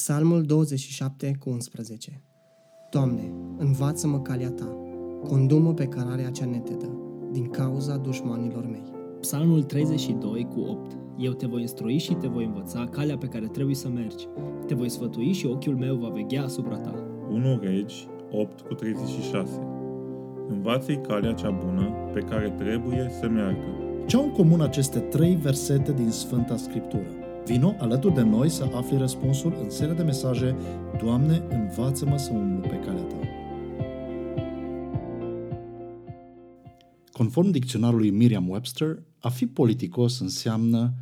Psalmul 27 cu 11 Doamne, învață-mă calea Ta, condumă pe cărarea cea netedă, din cauza dușmanilor mei. Psalmul 32 cu 8 Eu te voi instrui și te voi învăța calea pe care trebuie să mergi. Te voi sfătui și ochiul meu va veghea asupra ta. 1 Regi 8 cu 36 Învață-i calea cea bună pe care trebuie să meargă. Ce au în comun aceste trei versete din Sfânta Scriptură? Vino alături de noi să afli răspunsul în seria de mesaje Doamne, învață-mă să umblu pe calea Ta. Conform dicționarului Merriam-Webster, a fi politicos înseamnă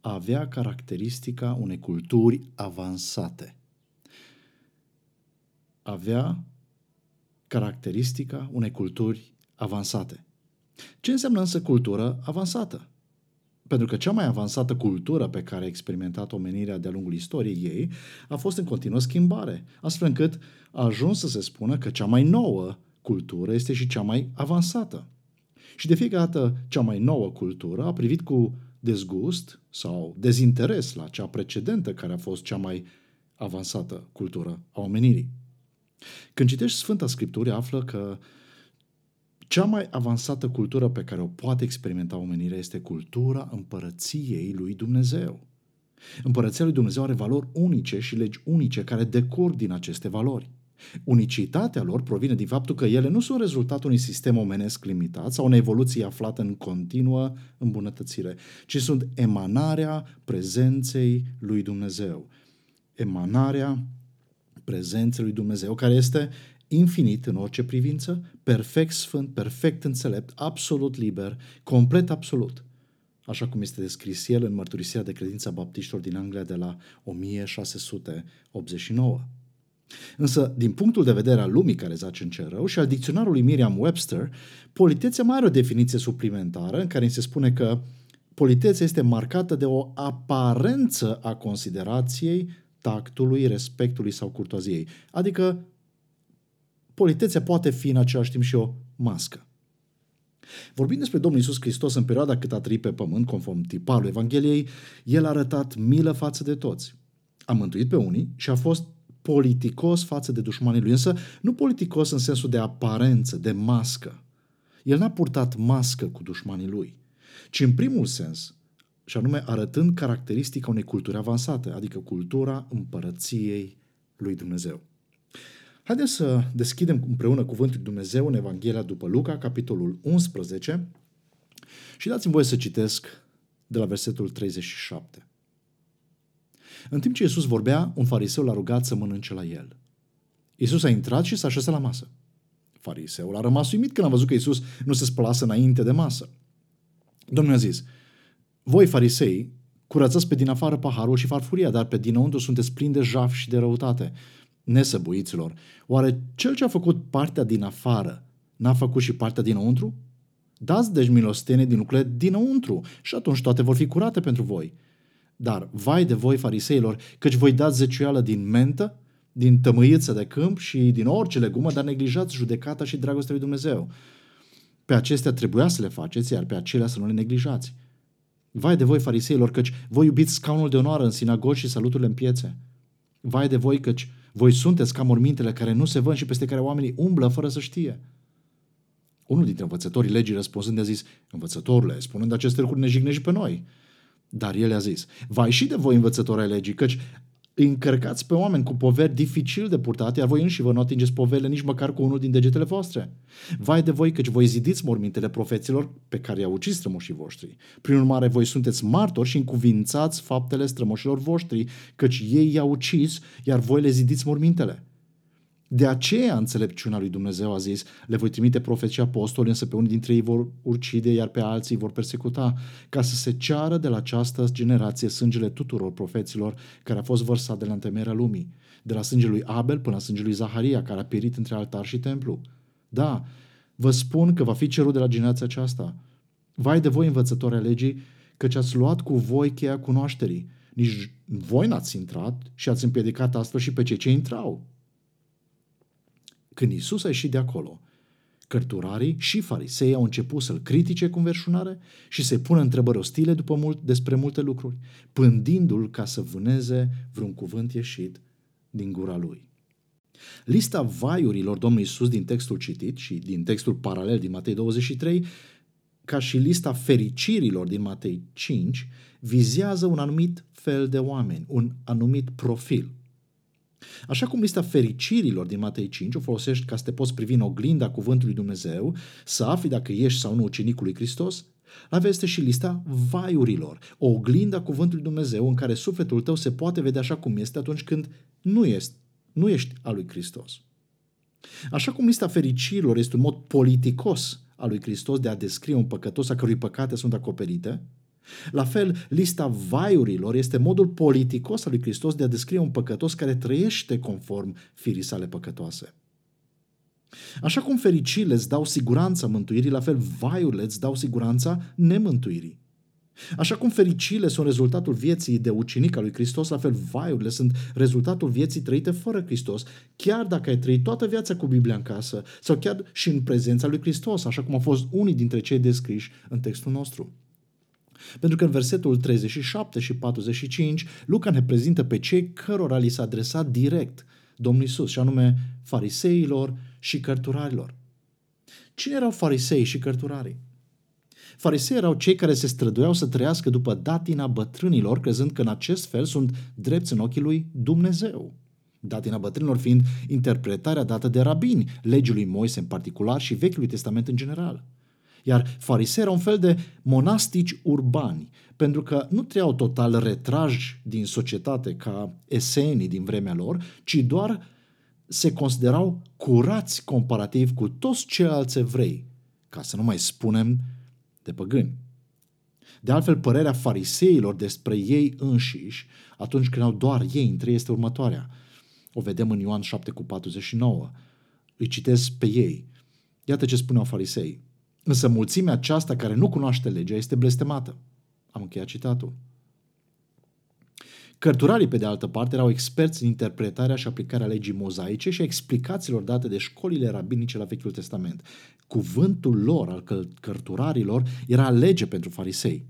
a avea caracteristica unei culturi avansate. Avea caracteristica unei culturi avansate. Ce înseamnă însă cultură avansată? Pentru că cea mai avansată cultură pe care a experimentat omenirea de-a lungul istoriei ei a fost în continuă schimbare, astfel încât a ajuns să se spună că cea mai nouă cultură este și cea mai avansată. Și de fiecare dată cea mai nouă cultură a privit cu dezgust sau dezinteres la cea precedentă care a fost cea mai avansată cultură a omenirii. Când citești Sfânta Scriptură, află că cea mai avansată cultură pe care o poate experimenta omenirea este cultura împărăției lui Dumnezeu. Împărăția lui Dumnezeu are valori unice și legi unice care decurg din aceste valori. Unicitatea lor provine din faptul că ele nu sunt rezultatul unui sistem omenesc limitat sau unei evoluție aflată în continuă îmbunătățire, ci sunt emanarea prezenței lui Dumnezeu. Emanarea prezenței lui Dumnezeu, care este infinit în orice privință, perfect sfânt, perfect înțelept, absolut liber, complet absolut, așa cum este descris el în mărturisirea de credință a baptiștilor din Anglia de la 1689. Însă, din punctul de vedere al lumii care zace în cer rău și al dicționarului Merriam-Webster, politețea mai are o definiție suplimentară în care se spune că politețea este marcată de o aparență a considerației, tactului, respectului sau curtoaziei. Adică politețea poate fi în același timp și o mască. Vorbind despre Domnul Isus Hristos în perioada cât a trăit pe pământ, conform tiparului Evangheliei, El a arătat milă față de toți. A mântuit pe unii și a fost politicos față de dușmanii lui, însă nu politicos în sensul de aparență, de mască. El n-a purtat mască cu dușmanii lui, ci în primul sens, și anume arătând caracteristica unei culturi avansate, adică cultura împărăției lui Dumnezeu. Haideți să deschidem împreună cuvântul Dumnezeu în Evanghelia după Luca, capitolul 11, și dați-mi voie să citesc de la versetul 37. În timp ce Iisus vorbea, un fariseu l-a rugat să mănânce la el. Iisus a intrat și s-a așezat la masă. Fariseul a rămas uimit când a văzut că Iisus nu se spălase înainte de masă. Domnul a zis, voi farisei curățați pe din afară paharul și farfuria, dar pe dinăuntru sunteți plini de jaf și de răutate. Nesăbuiților, oare cel ce a făcut partea din afară n-a făcut și partea dinăuntru? Dați deci milostenie din lucrurile dinăuntru și atunci toate vor fi curate pentru voi. Dar, vai de voi, fariseilor, căci voi dați zeciuială din mentă, din tămâiță de câmp și din orice legumă, dar neglijați judecata și dragostea lui Dumnezeu. Pe acestea trebuia să le faceți, iar pe acelea să nu le neglijați. Vai de voi, fariseilor, căci voi iubiți scaunul de onoare în sinagogi și saluturile în piețe. Vai de voi, căci voi sunteți ca mormintele care nu se văd și peste care oamenii umblă fără să știe. Unul dintre învățătorii legii răspunzând a zis, învățătorule, spunând aceste lucruri ne jignești pe noi. Dar el a zis, vai și de voi învățători ai legii, căci încărcați pe oameni cu poveri dificil de purtat, iar voi înși vă nu atingeți povele nici măcar cu unul din degetele voastre. Vai de voi căci voi zidiți mormintele profeților pe care i-au ucis strămoșii voștri. Prin urmare, voi sunteți martori și încuvințați faptele strămoșilor voștri, căci ei i-au ucis, iar voi le zidiți mormintele. De aceea înțelepciunea lui Dumnezeu a zis, le voi trimite profeți și apostoli, însă pe unii dintre ei vor urcide, iar pe alții vor persecuta, ca să se ceară de la această generație sângele tuturor profeților care a fost vărsat de la întemeierea lumii, de la sângele lui Abel până la sângele lui Zaharia, care a pierit între altar și templu. Da, vă spun că va fi cerut de la generația aceasta. Vai de voi, învățători a legii, căci ați luat cu voi cheia cunoașterii. Nici voi n-ați intrat și ați împiedicat astfel și pe cei ce intrau. Când Isus a ieșit de acolo, cărturarii și farisei au început să-l critique cu înverșunare și să-i pună întrebări ostile după mult, despre multe lucruri, pândindu-l ca să vâneze vreun cuvânt ieșit din gura lui. Lista vaiurilor Domnului Isus din textul citit și din textul paralel din Matei 23, ca și lista fericirilor din Matei 5, vizează un anumit fel de oameni, un anumit profil. Așa cum lista fericirilor din Matei 5 o folosești ca să te poți privi în oglinda cuvântului Dumnezeu, să afli dacă ești sau nu ucenicul lui Hristos, la fel este și lista vaiurilor, o oglinda cuvântului Dumnezeu în care sufletul tău se poate vedea așa cum este atunci când nu, ești, nu ești al lui Hristos. Așa cum lista fericirilor este un mod politicos al lui Hristos de a descrie un păcătos a cărui păcate sunt acoperite, la fel, lista vaiurilor este modul politicos al lui Hristos de a descrie un păcătos care trăiește conform firii sale păcătoase. Așa cum fericirile îți dau siguranța mântuirii, la fel vaiurile îți dau siguranța nemântuirii. Așa cum fericiile sunt rezultatul vieții de ucenic al lui Hristos, la fel vaiurile sunt rezultatul vieții trăite fără Hristos, chiar dacă ai trăit toată viața cu Biblia în casă sau chiar și în prezența lui Hristos, așa cum au fost unii dintre cei descriși în textul nostru. Pentru că în versetul 37 și 45, Luca ne prezintă pe cei cărora li s-a adresat direct Domnul Isus, și anume fariseilor și cărturarilor. Cine erau farisei și cărturarii? Farisei erau cei care se străduiau să trăiască după datina bătrânilor, crezând că în acest fel sunt drepți în ochii lui Dumnezeu. Datina bătrânilor fiind interpretarea dată de rabini, legii lui Moise în particular și Vechiului Testament în general. Iar farisei erau un fel de monastici urbani, pentru că nu trăiau total retraj din societate ca esenii din vremea lor, ci doar se considerau curați comparativ cu toți ceilalți evrei, ca să nu mai spunem de păgâni. De altfel, părerea fariseilor despre ei înșiși, atunci când au doar ei între ei, este următoarea. O vedem în Ioan 7 cu 49. Îi citesc pe ei. Iată ce spuneau farisei. Însă mulțimea aceasta care nu cunoaște legea este blestemată. Am încheiat citatul. Cărturarii, pe de altă parte, erau experți în interpretarea și aplicarea legii mozaice și a explicațiilor date de școlile rabinice la Vechiul Testament. Cuvântul lor, al cărturarilor, era lege pentru farisei.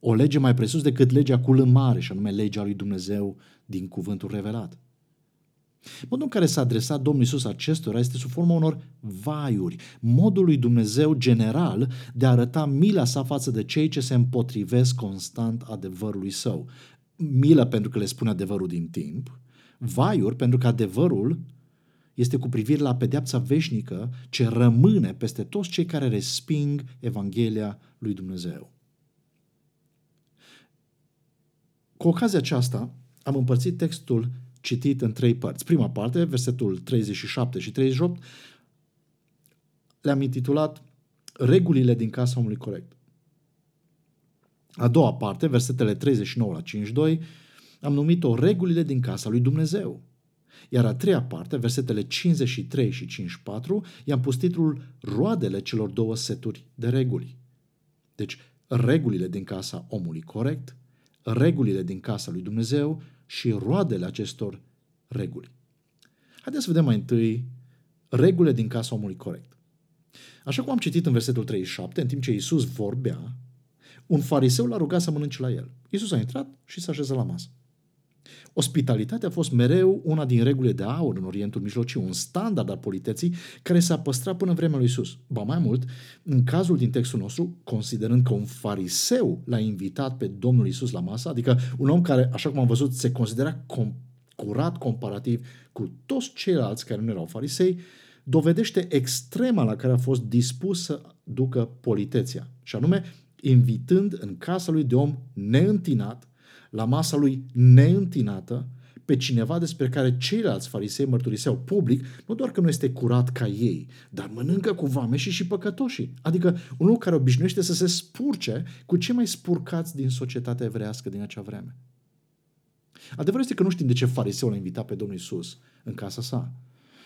O lege mai presus decât legea cu lămare, și anume legea lui Dumnezeu din cuvântul revelat. Modul în care s-a adresat Domnul Isus acestora este sub forma unor vaiuri, modul lui Dumnezeu general de a arăta mila sa față de cei ce se împotrivesc constant adevărului său. Milă pentru că le spune adevărul din timp, vaiuri pentru că adevărul este cu privire la pedeapsa veșnică ce rămâne peste toți cei care resping Evanghelia lui Dumnezeu. Cu ocazia aceasta am împărțit textul citit în trei părți. Prima parte, versetul 37 și 38, le-am intitulat Regulile din casa omului corect. A doua parte, versetele 39 la 52, am numit-o Regulile din casa lui Dumnezeu. Iar a treia parte, versetele 53 și 54, i-am pus titlul Roadele celor două seturi de reguli. Deci, regulile din casa omului corect, regulile din casa lui Dumnezeu și roadele acestor reguli. Haideți să vedem mai întâi regulile din casa omului corect. Așa cum am citit în versetul 37, în timp ce Iisus vorbea, un fariseu l-a rugat să mănânce la el. Iisus a intrat și s-a așezat la masă. Ospitalitatea a fost mereu una din regulile de aur în Orientul Mijlociu, un standard al politeții care s-a păstrat până în vremea lui Isus. Ba mai mult, în cazul din textul nostru, considerând că un fariseu l-a invitat pe Domnul Isus la masă, adică un om care, așa cum am văzut, se considera com- curat comparativ cu toți ceilalți care nu erau farisei, dovedește extrema la care a fost dispus să ducă politeția, și anume invitând în casa lui de om neîntinat, la masa lui neîntinată, pe cineva despre care ceilalți farisei mărturiseau public, nu doar că nu este curat ca ei, dar mănâncă cu vame și și păcătoșii. Adică un lucru care obișnuiește să se spurce cu cei mai spurcați din societatea evrească din acea vreme. Adevărul este că nu știm de ce fariseul a invitat pe Domnul Isus în casa sa.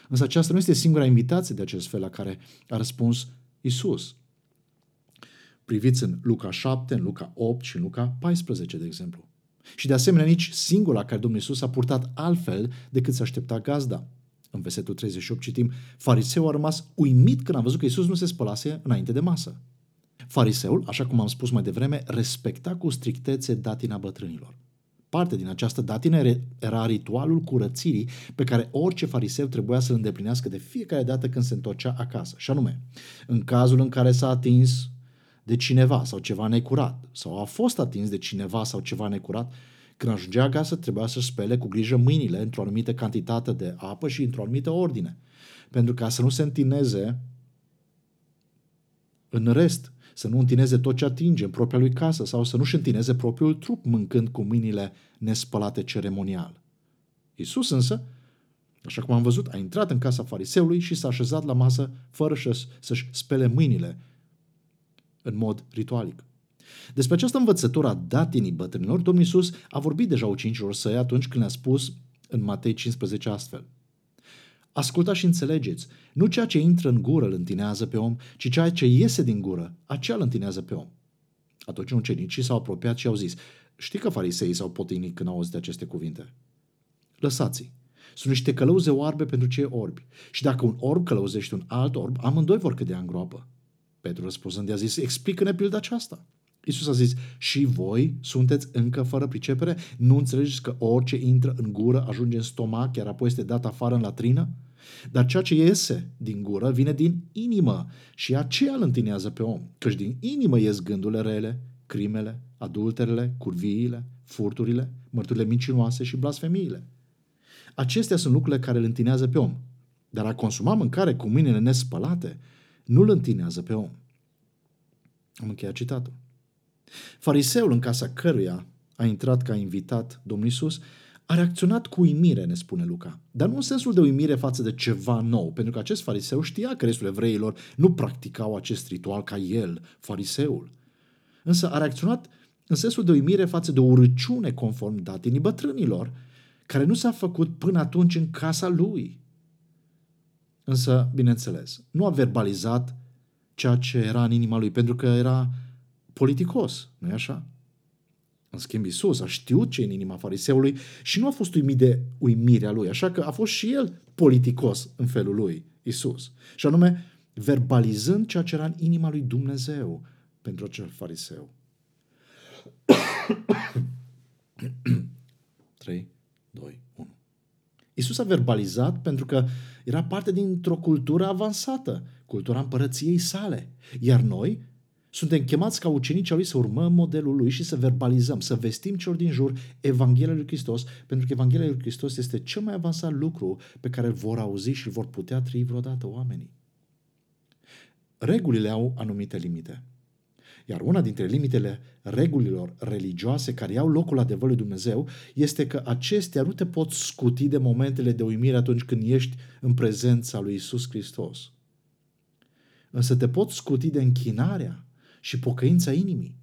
Însă aceasta nu este singura invitație de acest fel la care a răspuns Isus. Priviți în Luca 7, în Luca 8 și în Luca 14, de exemplu. Și de asemenea nici singura care Domnul Isus a purtat altfel decât să aștepta gazda. În versetul 38 citim, fariseul a rămas uimit când a văzut că Isus nu se spălase înainte de masă. Fariseul, așa cum am spus mai devreme, respecta cu strictețe datina bătrânilor. parte din această datină era ritualul curățirii pe care orice fariseu trebuia să-l îndeplinească de fiecare dată când se întorcea acasă. Și anume, în cazul în care s-a atins de cineva sau ceva necurat, sau a fost atins de cineva sau ceva necurat, când ajungea acasă trebuia să spele cu grijă mâinile într-o anumită cantitate de apă și într-o anumită ordine, pentru ca să nu se întineze în rest, să nu întineze tot ce atinge în propria lui casă sau să nu-și întineze propriul trup mâncând cu mâinile nespălate ceremonial. Isus însă, așa cum am văzut, a intrat în casa fariseului și s-a așezat la masă fără să-și spele mâinile în mod ritualic. Despre această învățătură a datinii bătrânilor, Domnul Iisus a vorbit deja ucenicilor săi atunci când le-a spus în Matei 15 astfel. Ascultați și înțelegeți, nu ceea ce intră în gură îl întinează pe om, ci ceea ce iese din gură, acela îl întinează pe om. Atunci ucenicii s-au apropiat și au zis, știi că fariseii s-au potinit când au auzit aceste cuvinte? Lăsați-i. Sunt niște călăuze oarbe pentru cei orbi. Și dacă un orb călăuzește un alt orb, amândoi vor cădea în groapă. Petru răspunzând i-a zis, explică-ne pilda aceasta. Iisus a zis, și voi sunteți încă fără pricepere? Nu înțelegeți că orice intră în gură ajunge în stomac, iar apoi este dat afară în latrină? Dar ceea ce iese din gură vine din inimă și aceea îl întinează pe om. Căci din inimă ies gândurile rele, crimele, adulterele, curviile, furturile, mărturile mincinoase și blasfemiile. Acestea sunt lucrurile care îl întinează pe om. Dar a consuma mâncare cu mâinile nespălate nu îl întinează pe om. Am încheiat citatul. Fariseul în casa căruia a intrat ca invitat Domnul Isus a reacționat cu uimire, ne spune Luca. Dar nu în sensul de uimire față de ceva nou, pentru că acest fariseu știa că restul evreilor nu practicau acest ritual ca el, fariseul. Însă a reacționat în sensul de uimire față de o urăciune conform datinii bătrânilor, care nu s-a făcut până atunci în casa lui. Însă, bineînțeles, nu a verbalizat ceea ce era în inima lui, pentru că era politicos, nu-i așa? În schimb, Isus a știut ce în inima fariseului și nu a fost uimit de uimirea lui, așa că a fost și el politicos în felul lui, Isus. Și anume, verbalizând ceea ce era în inima lui Dumnezeu pentru acel fariseu. 3, 2, 1. Isus a verbalizat pentru că era parte dintr-o cultură avansată, cultura împărăției sale. Iar noi suntem chemați ca ucenici lui să urmăm modelul lui și să verbalizăm, să vestim celor din jur Evanghelia lui Hristos, pentru că Evanghelia lui Hristos este cel mai avansat lucru pe care îl vor auzi și îl vor putea trăi vreodată oamenii. Regulile au anumite limite. Iar una dintre limitele regulilor religioase care iau locul adevărului Dumnezeu este că acestea nu te pot scuti de momentele de uimire atunci când ești în prezența lui Isus Hristos. Însă te pot scuti de închinarea și pocăința inimii.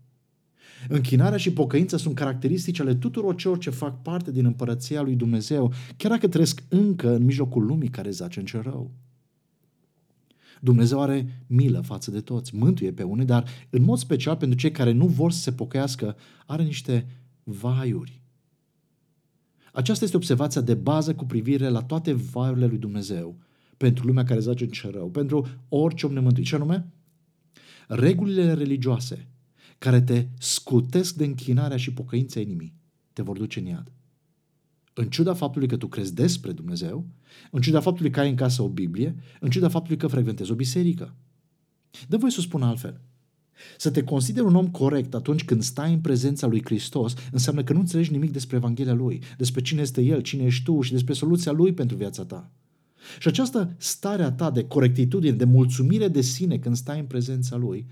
Închinarea și pocăința sunt caracteristici ale tuturor celor ce fac parte din împărăția lui Dumnezeu, chiar dacă trăiesc încă în mijlocul lumii care zace în cer rău. Dumnezeu are milă față de toți, mântuie pe unii, dar în mod special pentru cei care nu vor să se pocăiască, are niște vaiuri. Aceasta este observația de bază cu privire la toate vaiurile lui Dumnezeu pentru lumea care zace în cer rău, pentru orice om nemântuit. Și anume, Regulile religioase care te scutesc de închinarea și pocăința inimii te vor duce în iad. În ciuda faptului că tu crezi despre Dumnezeu, în ciuda faptului că ai în casă o Biblie, în ciuda faptului că frecventezi o biserică. Dă voi să spun altfel. Să te consideri un om corect atunci când stai în prezența lui Hristos înseamnă că nu înțelegi nimic despre Evanghelia lui, despre cine este El, cine ești tu și despre soluția lui pentru viața ta. Și această stare a ta de corectitudine, de mulțumire de sine când stai în prezența Lui,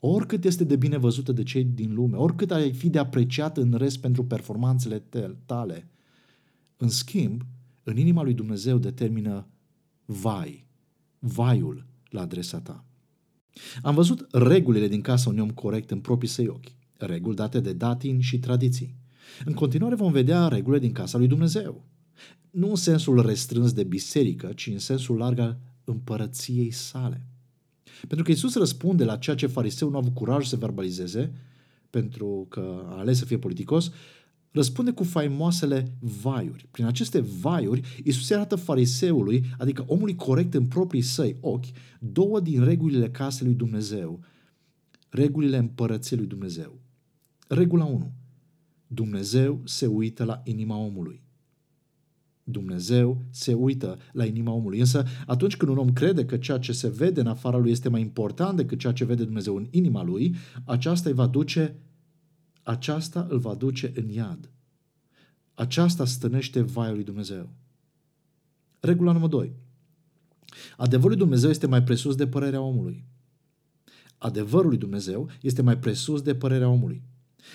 oricât este de bine văzută de cei din lume, oricât ai fi de apreciat în rest pentru performanțele tale, în schimb, în inima lui Dumnezeu determină vai, vaiul la adresa ta. Am văzut regulile din casa unui om corect în proprii săi ochi, reguli date de datin și tradiții. În continuare vom vedea regulile din casa lui Dumnezeu, nu în sensul restrâns de biserică, ci în sensul larg al împărăției sale. Pentru că Isus răspunde la ceea ce fariseul nu a avut curaj să verbalizeze, pentru că a ales să fie politicos, răspunde cu faimoasele vaiuri. Prin aceste vaiuri, Isus arată fariseului, adică omului corect în proprii săi ochi, două din regulile casei lui Dumnezeu, regulile împărăției lui Dumnezeu. Regula 1. Dumnezeu se uită la inima omului. Dumnezeu se uită la inima omului. Însă atunci când un om crede că ceea ce se vede în afara lui este mai important decât ceea ce vede Dumnezeu în inima lui, aceasta îi va duce, aceasta îl va duce în iad. Aceasta stănește vaiul lui Dumnezeu. Regula numărul 2. Adevărul lui Dumnezeu este mai presus de părerea omului. Adevărul lui Dumnezeu este mai presus de părerea omului.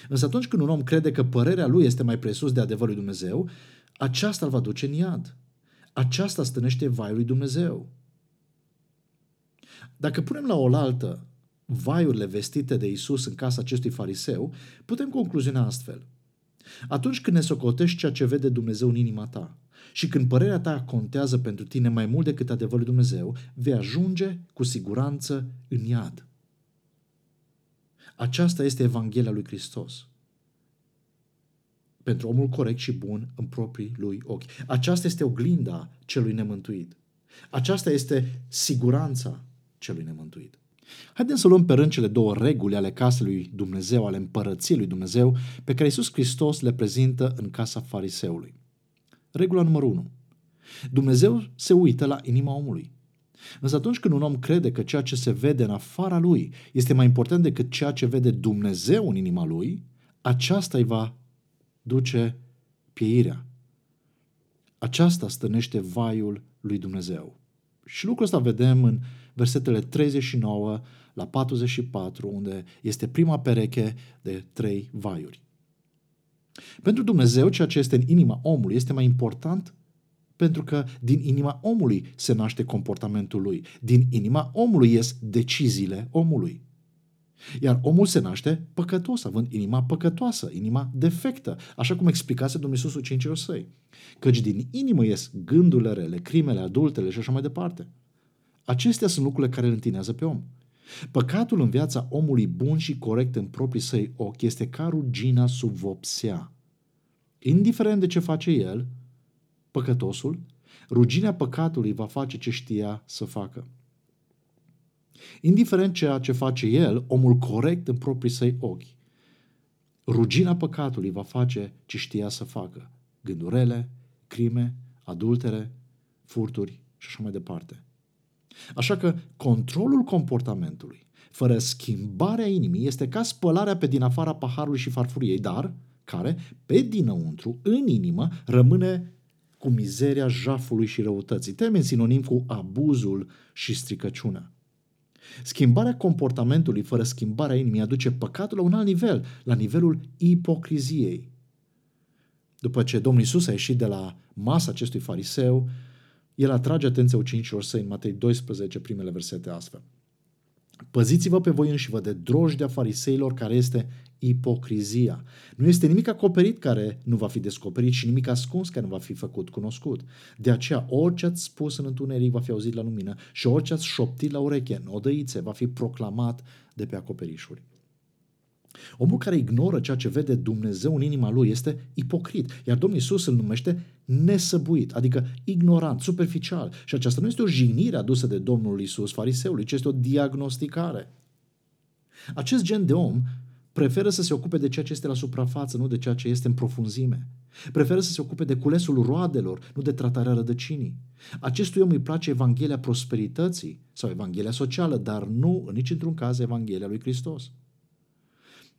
Însă atunci când un om crede că părerea lui este mai presus de adevărul lui Dumnezeu, aceasta îl va duce în iad. Aceasta stănește vaiul lui Dumnezeu. Dacă punem la oaltă vaiurile vestite de Isus în casa acestui fariseu, putem concluziona astfel. Atunci când ne socotești ceea ce vede Dumnezeu în inima ta și când părerea ta contează pentru tine mai mult decât adevărul lui Dumnezeu, vei ajunge cu siguranță în iad. Aceasta este Evanghelia lui Hristos pentru omul corect și bun în proprii lui ochi. Aceasta este oglinda celui nemântuit. Aceasta este siguranța celui nemântuit. Haideți să luăm pe rând cele două reguli ale casei lui Dumnezeu, ale împărăției lui Dumnezeu, pe care Iisus Hristos le prezintă în casa fariseului. Regula numărul 1. Dumnezeu se uită la inima omului. Însă atunci când un om crede că ceea ce se vede în afara lui este mai important decât ceea ce vede Dumnezeu în inima lui, aceasta îi va duce pieirea. Aceasta stănește vaiul lui Dumnezeu. Și lucrul ăsta vedem în versetele 39 la 44, unde este prima pereche de trei vaiuri. Pentru Dumnezeu, ceea ce este în inima omului este mai important pentru că din inima omului se naște comportamentul lui. Din inima omului ies deciziile omului. Iar omul se naște păcătos, având inima păcătoasă, inima defectă, așa cum explicase Domnul Iisus ucenicilor săi. Căci din inimă ies gândurile rele, crimele, adultele și așa mai departe. Acestea sunt lucrurile care îl întinează pe om. Păcatul în viața omului bun și corect în proprii săi ochi este ca rugina sub vopsea. Indiferent de ce face el, păcătosul, ruginea păcatului va face ce știa să facă. Indiferent ceea ce face el, omul corect în proprii săi ochi, rugina păcatului va face ce știa să facă. Gândurele, crime, adultere, furturi și așa mai departe. Așa că controlul comportamentului, fără schimbarea inimii, este ca spălarea pe din afara paharului și farfuriei, dar care, pe dinăuntru, în inimă, rămâne cu mizeria jafului și răutății. Termen sinonim cu abuzul și stricăciunea. Schimbarea comportamentului fără schimbarea inimii aduce păcatul la un alt nivel, la nivelul ipocriziei. După ce Domnul Isus a ieșit de la masa acestui fariseu, el atrage atenția ucenicilor săi în Matei 12, primele versete astfel. Păziți-vă pe voi înși vă de drojdea fariseilor care este ipocrizia. Nu este nimic acoperit care nu va fi descoperit și nimic ascuns care nu va fi făcut cunoscut. De aceea orice ați spus în întuneric va fi auzit la lumină și orice ați șoptit la ureche în odăițe va fi proclamat de pe acoperișuri. Omul care ignoră ceea ce vede Dumnezeu în inima lui este ipocrit, iar Domnul Isus îl numește nesăbuit, adică ignorant, superficial. Și aceasta nu este o jignire adusă de Domnul Isus fariseului, ci este o diagnosticare. Acest gen de om preferă să se ocupe de ceea ce este la suprafață, nu de ceea ce este în profunzime. Preferă să se ocupe de culesul roadelor, nu de tratarea rădăcinii. Acestui om îi place Evanghelia prosperității sau Evanghelia socială, dar nu, nici într-un caz, Evanghelia lui Hristos.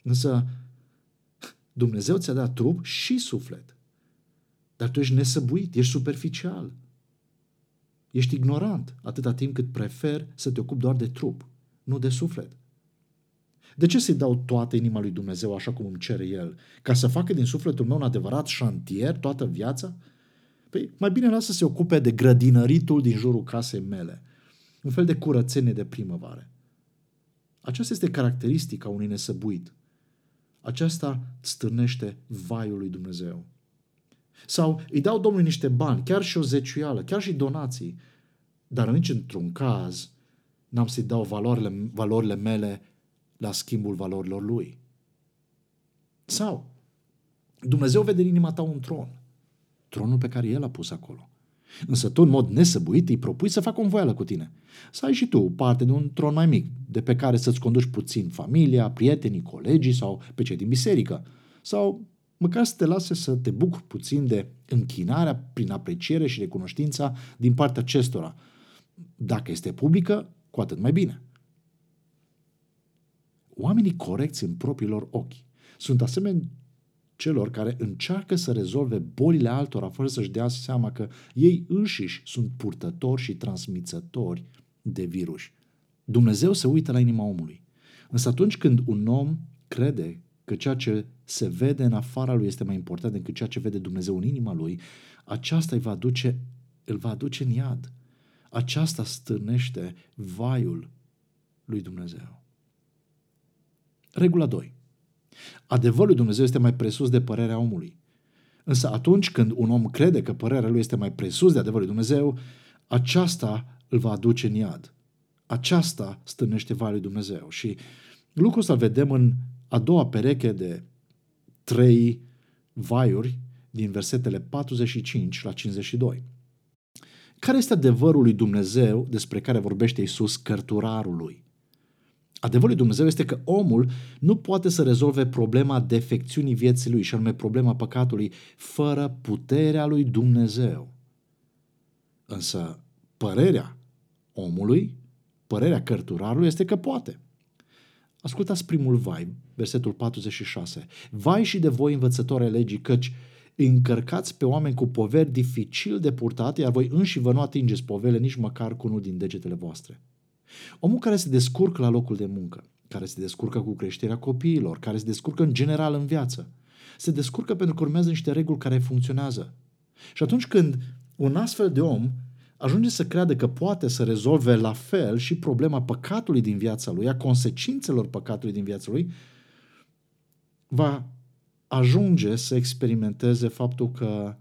Însă, Dumnezeu ți-a dat trup și suflet. Dar tu ești nesăbuit, ești superficial. Ești ignorant atâta timp cât preferi să te ocupi doar de trup, nu de suflet. De ce să-i dau toată inima lui Dumnezeu așa cum îmi cere El? Ca să facă din sufletul meu un adevărat șantier toată viața? Păi mai bine lasă să se ocupe de grădinăritul din jurul casei mele. Un fel de curățenie de primăvară. Aceasta este caracteristica unui nesăbuit. Aceasta stârnește vaiul lui Dumnezeu. Sau îi dau Domnului niște bani, chiar și o zeciuială, chiar și donații, dar nici într-un caz n-am să-i dau valorile, valorile mele la schimbul valorilor lui. Sau Dumnezeu vede în inima ta un tron, tronul pe care El a pus acolo. Însă tu, în mod nesăbuit, îi propui să facă o voială cu tine. Să ai și tu parte de un tron mai mic, de pe care să-ți conduci puțin familia, prietenii, colegii sau pe cei din biserică. Sau măcar să te lase să te bucuri puțin de închinarea prin apreciere și recunoștința din partea acestora. Dacă este publică, cu atât mai bine. Oamenii corecți în propriilor ochi sunt asemenea celor care încearcă să rezolve bolile altora fără să-și dea seama că ei înșiși sunt purtători și transmițători de virus. Dumnezeu se uită la inima omului. Însă atunci când un om crede că ceea ce se vede în afara lui este mai important decât ceea ce vede Dumnezeu în inima lui, aceasta îl va aduce, îl va aduce în iad. Aceasta stârnește vaiul lui Dumnezeu. Regula 2. Adevărul lui Dumnezeu este mai presus de părerea omului. Însă atunci când un om crede că părerea lui este mai presus de adevărul lui Dumnezeu, aceasta îl va aduce în iad. Aceasta stârnește vaiul lui Dumnezeu. Și lucrul ăsta îl vedem în a doua pereche de trei vaiuri din versetele 45 la 52. Care este adevărul lui Dumnezeu despre care vorbește Iisus cărturarului? Adevărul lui Dumnezeu este că omul nu poate să rezolve problema defecțiunii vieții lui, și anume problema păcatului, fără puterea lui Dumnezeu. Însă, părerea omului, părerea cărturarului este că poate. Ascultați primul vai, versetul 46. Vai și de voi învățători ai legii, căci încărcați pe oameni cu poveri dificil de purtat, iar voi înși vă nu atingeți povele nici măcar cu unul din degetele voastre. Omul care se descurcă la locul de muncă, care se descurcă cu creșterea copiilor, care se descurcă în general în viață, se descurcă pentru că urmează niște reguli care funcționează. Și atunci când un astfel de om ajunge să creadă că poate să rezolve la fel și problema păcatului din viața lui, a consecințelor păcatului din viața lui, va ajunge să experimenteze faptul că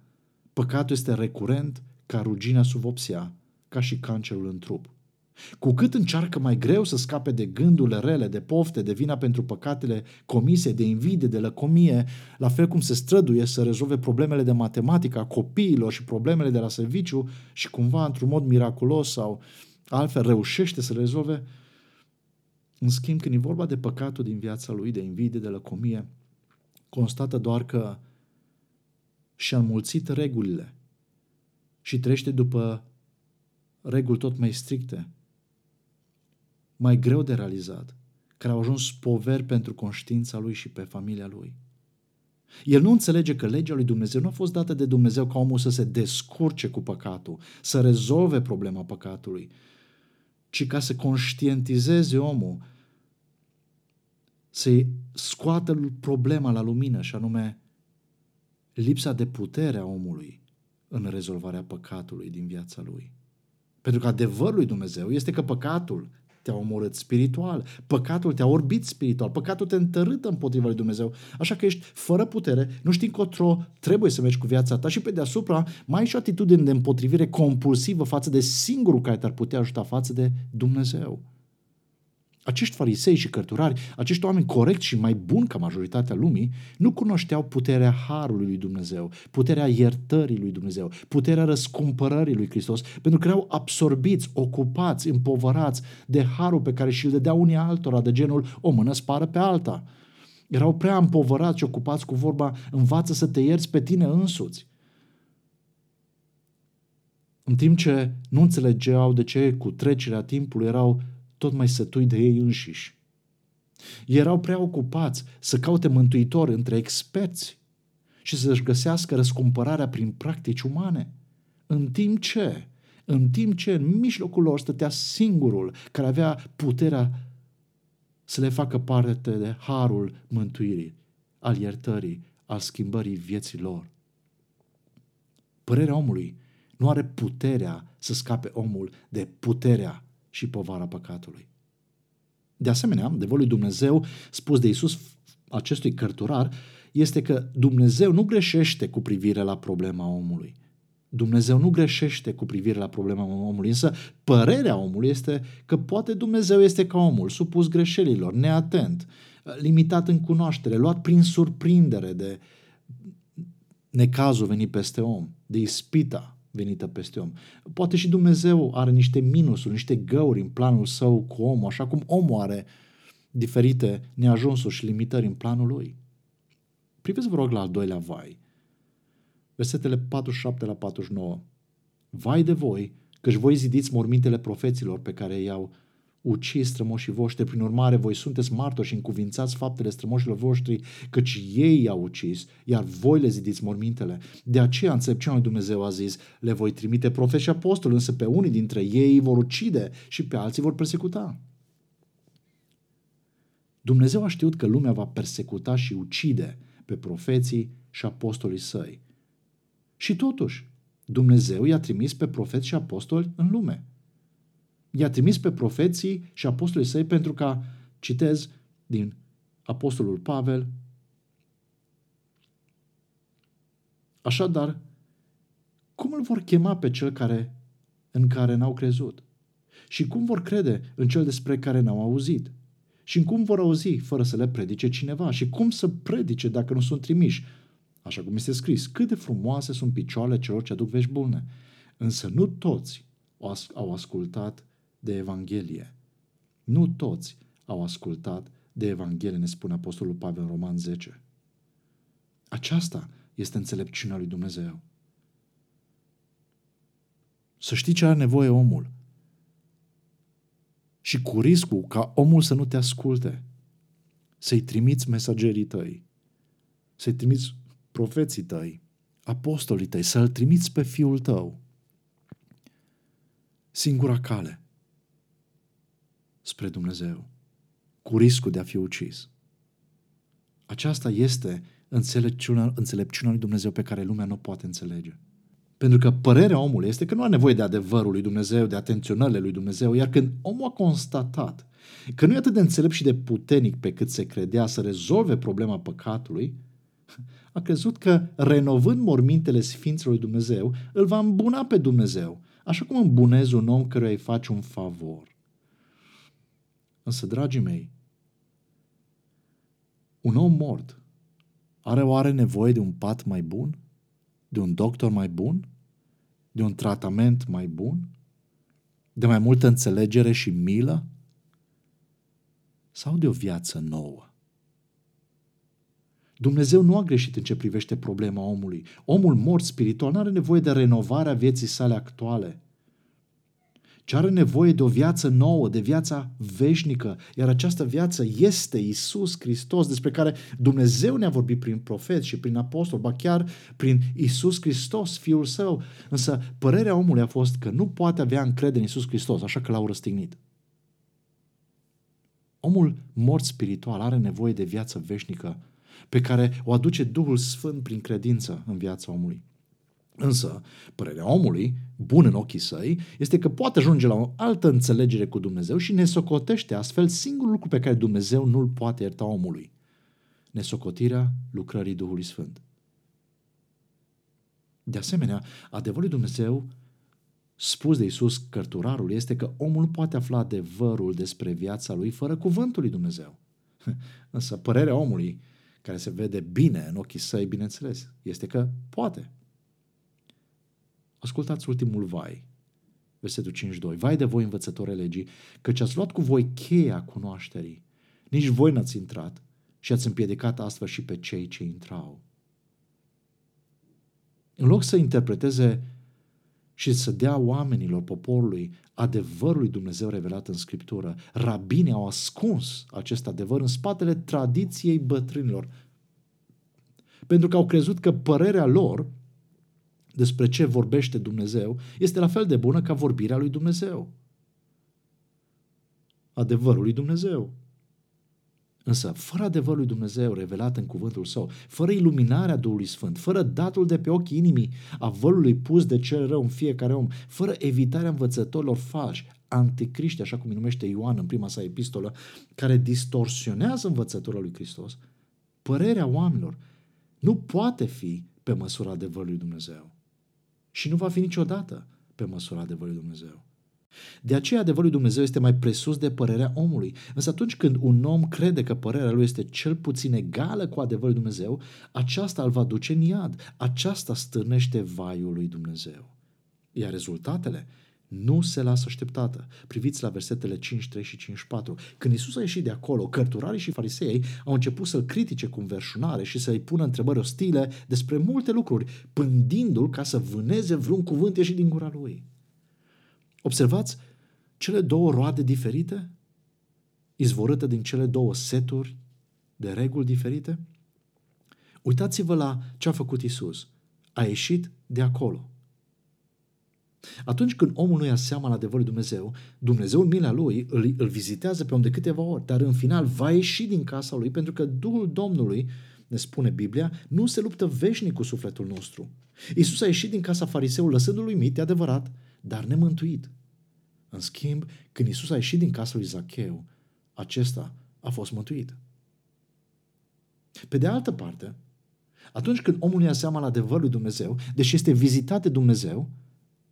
păcatul este recurent ca ruginea sub vopsea, ca și cancerul în trup. Cu cât încearcă mai greu să scape de gândurile rele, de pofte, de vina pentru păcatele comise, de invidie, de lăcomie, la fel cum se străduie să rezolve problemele de matematică a copiilor și problemele de la serviciu și cumva într-un mod miraculos sau altfel reușește să le rezolve, în schimb, când e vorba de păcatul din viața lui, de invidie, de lăcomie, constată doar că și-a înmulțit regulile și trește după reguli tot mai stricte, mai greu de realizat, care au ajuns poveri pentru conștiința lui și pe familia lui. El nu înțelege că legea lui Dumnezeu nu a fost dată de Dumnezeu ca omul să se descurce cu păcatul, să rezolve problema păcatului, ci ca să conștientizeze omul, să-i scoată problema la lumină, și anume lipsa de putere a omului în rezolvarea păcatului din viața lui. Pentru că adevărul lui Dumnezeu este că păcatul te-a omorât spiritual, păcatul te-a orbit spiritual, păcatul te întărâtă împotriva lui Dumnezeu, așa că ești fără putere, nu știi încotro, trebuie să mergi cu viața ta și pe deasupra mai ai și o atitudine de împotrivire compulsivă față de singurul care te-ar putea ajuta față de Dumnezeu. Acești farisei și cărturari, acești oameni corecți și mai buni ca majoritatea lumii, nu cunoșteau puterea harului lui Dumnezeu, puterea iertării lui Dumnezeu, puterea răscumpărării lui Hristos, pentru că erau absorbiți, ocupați, împovărați de harul pe care și-l dădea unii altora, de genul o mână spară pe alta. Erau prea împovărați și ocupați cu vorba, învață să te ierți pe tine însuți. În timp ce nu înțelegeau de ce cu trecerea timpului erau tot mai sătui de ei înșiși. Erau prea ocupați să caute mântuitori între experți și să-și găsească răscumpărarea prin practici umane. În timp ce, în timp ce în mijlocul lor stătea singurul care avea puterea să le facă parte de harul mântuirii, al iertării, al schimbării vieții lor. Părerea omului nu are puterea să scape omul de puterea și povara păcatului. De asemenea, de lui Dumnezeu, spus de Isus acestui cărturar, este că Dumnezeu nu greșește cu privire la problema omului. Dumnezeu nu greșește cu privire la problema omului, însă părerea omului este că poate Dumnezeu este ca omul, supus greșelilor, neatent, limitat în cunoaștere, luat prin surprindere de necazul venit peste om, de ispita venită peste om. Poate și Dumnezeu are niște minusuri, niște găuri în planul său cu omul, așa cum omul are diferite neajunsuri și limitări în planul lui. Priveți, vă rog, la al doilea vai. Versetele 47 la 49. Vai de voi, căci voi zidiți mormintele profeților pe care i-au ucis strămoșii voștri, prin urmare voi sunteți martori și încuvințați faptele strămoșilor voștri, căci ei i-au ucis, iar voi le zidiți mormintele. De aceea înțelepciunea lui Dumnezeu a zis, le voi trimite profeți și apostoli, însă pe unii dintre ei vor ucide și pe alții vor persecuta. Dumnezeu a știut că lumea va persecuta și ucide pe profeții și apostolii săi. Și totuși, Dumnezeu i-a trimis pe profeți și apostoli în lume. I-a trimis pe profeții și apostolii săi pentru ca, citez din apostolul Pavel, Așadar, cum îl vor chema pe cel care, în care n-au crezut? Și cum vor crede în cel despre care n-au auzit? Și în cum vor auzi fără să le predice cineva? Și cum să predice dacă nu sunt trimiși? Așa cum este scris, cât de frumoase sunt picioarele celor ce aduc vești bune. Însă nu toți au ascultat de Evanghelie. Nu toți au ascultat de Evanghelie, ne spune Apostolul Pavel în Roman 10. Aceasta este înțelepciunea lui Dumnezeu. Să știi ce are nevoie omul. Și cu riscul ca omul să nu te asculte, să-i trimiți mesagerii tăi, să-i trimiți profeții tăi, apostolii tăi, să-l trimiți pe fiul tău. Singura cale spre Dumnezeu, cu riscul de a fi ucis. Aceasta este înțelepciunea, înțelepciunea lui Dumnezeu pe care lumea nu poate înțelege. Pentru că părerea omului este că nu are nevoie de adevărul lui Dumnezeu, de atenționările lui Dumnezeu, iar când omul a constatat că nu e atât de înțelept și de puternic pe cât se credea să rezolve problema păcatului, a crezut că renovând mormintele Sfinților lui Dumnezeu, îl va îmbuna pe Dumnezeu, așa cum îmbunezi un om căruia îi faci un favor. Însă, dragii mei, un om mort are oare nevoie de un pat mai bun? De un doctor mai bun? De un tratament mai bun? De mai multă înțelegere și milă? Sau de o viață nouă? Dumnezeu nu a greșit în ce privește problema omului. Omul mort spiritual nu are nevoie de renovarea vieții sale actuale – ci are nevoie de o viață nouă, de viața veșnică, iar această viață este Isus Hristos, despre care Dumnezeu ne-a vorbit prin profet și prin apostol, ba chiar prin Isus Hristos, Fiul Său. Însă părerea omului a fost că nu poate avea încredere în Isus Hristos, așa că l-au răstignit. Omul mort spiritual are nevoie de viață veșnică pe care o aduce Duhul Sfânt prin credință în viața omului. Însă, părerea omului, bun în ochii săi, este că poate ajunge la o altă înțelegere cu Dumnezeu și ne socotește astfel singurul lucru pe care Dumnezeu nu-l poate ierta omului. Nesocotirea lucrării Duhului Sfânt. De asemenea, adevărul lui Dumnezeu spus de Iisus cărturarul este că omul nu poate afla adevărul despre viața lui fără cuvântul lui Dumnezeu. Însă părerea omului, care se vede bine în ochii săi, bineînțeles, este că poate. Ascultați ultimul vai, versetul 5.2. Vai de voi, învățători legii, căci ați luat cu voi cheia cunoașterii. Nici voi n-ați intrat și ați împiedicat astfel și pe cei ce intrau. În loc să interpreteze și să dea oamenilor, poporului, adevărul lui Dumnezeu revelat în Scriptură, rabinii au ascuns acest adevăr în spatele tradiției bătrânilor. Pentru că au crezut că părerea lor despre ce vorbește Dumnezeu este la fel de bună ca vorbirea lui Dumnezeu. Adevărul lui Dumnezeu. Însă, fără adevărul lui Dumnezeu revelat în cuvântul său, fără iluminarea Duhului Sfânt, fără datul de pe ochii inimii a vălului pus de cel rău în fiecare om, fără evitarea învățătorilor falși, anticriști, așa cum îi numește Ioan în prima sa epistolă, care distorsionează învățătura lui Hristos, părerea oamenilor nu poate fi pe măsura adevărului lui Dumnezeu și nu va fi niciodată pe măsura adevărului Dumnezeu. De aceea adevărul lui Dumnezeu este mai presus de părerea omului. Însă atunci când un om crede că părerea lui este cel puțin egală cu adevărul lui Dumnezeu, aceasta îl va duce în iad. Aceasta stârnește vaiul lui Dumnezeu. Iar rezultatele nu se lasă așteptată. Priviți la versetele 5, 3 și 5, 4. Când Isus a ieșit de acolo, cărturarii și farisei au început să-l critique cu înverșunare și să-i pună întrebări ostile despre multe lucruri, pândindu-l ca să vâneze vreun cuvânt ieșit din gura lui. Observați cele două roade diferite, izvorâte din cele două seturi de reguli diferite? Uitați-vă la ce a făcut Isus. A ieșit de acolo. Atunci când omul nu ia seama la adevărul Dumnezeu, Dumnezeu în mila lui îl, îl vizitează pe om de câteva ori, dar în final va ieși din casa lui pentru că Duhul Domnului, ne spune Biblia, nu se luptă veșnic cu sufletul nostru. Isus a ieșit din casa fariseului lăsându-l uimit, e adevărat, dar nemântuit. În schimb, când Isus a ieșit din casa lui Zacheu, acesta a fost mântuit. Pe de altă parte, atunci când omul ia seama la adevărul lui Dumnezeu, deși este vizitat de Dumnezeu,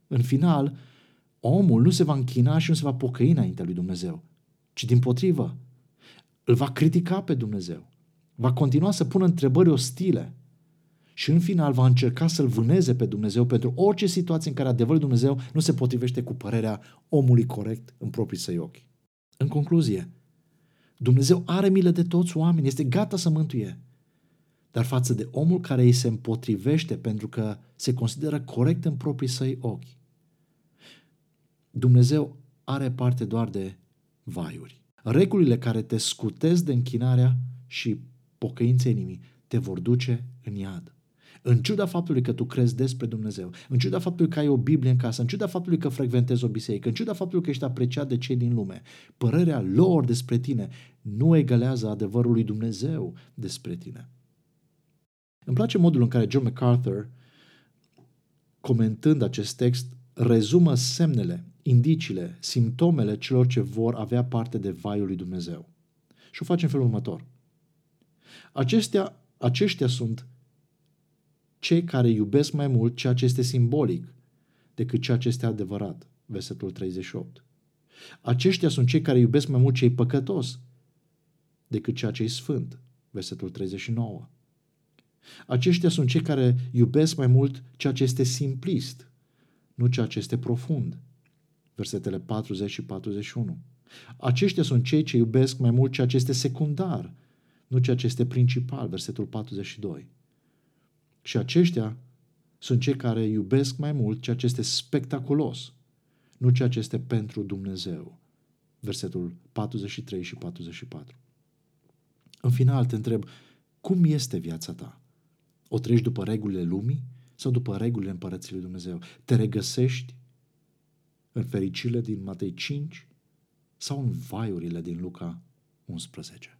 în final, omul nu se va închina și nu se va pocăi înaintea lui Dumnezeu, ci din potrivă, îl va critica pe Dumnezeu, va continua să pună întrebări ostile și în final va încerca să-l vâneze pe Dumnezeu pentru orice situație în care adevărul Dumnezeu nu se potrivește cu părerea omului corect în proprii săi ochi. În concluzie, Dumnezeu are milă de toți oamenii, este gata să mântuie. Dar față de omul care îi se împotrivește pentru că se consideră corect în proprii săi ochi, Dumnezeu are parte doar de vaiuri. Regulile care te scutesc de închinarea și pocăința inimii te vor duce în iad. În ciuda faptului că tu crezi despre Dumnezeu, în ciuda faptului că ai o Biblie în casă, în ciuda faptului că frecventezi o biserică, în ciuda faptului că ești apreciat de cei din lume, părerea lor despre tine nu egalează adevărul lui Dumnezeu despre tine. Îmi place modul în care John MacArthur, comentând acest text, rezumă semnele, indiciile, simptomele celor ce vor avea parte de vaiul lui Dumnezeu. Și o face în felul următor. Acestea, aceștia sunt cei care iubesc mai mult ceea ce este simbolic decât ceea ce este adevărat. Versetul 38. Aceștia sunt cei care iubesc mai mult ce e păcătos decât ceea ce e sfânt. Versetul 39. Aceștia sunt cei care iubesc mai mult ceea ce este simplist, nu ceea ce este profund. Versetele 40 și 41. Aceștia sunt cei ce iubesc mai mult ceea ce este secundar, nu ceea ce este principal. Versetul 42. Și aceștia sunt cei care iubesc mai mult ceea ce este spectaculos, nu ceea ce este pentru Dumnezeu. Versetul 43 și 44. În final te întreb, cum este viața ta? O treci după regulile lumii sau după regulile împărăției lui Dumnezeu? Te regăsești în fericirile din Matei 5 sau în vaiurile din Luca 11?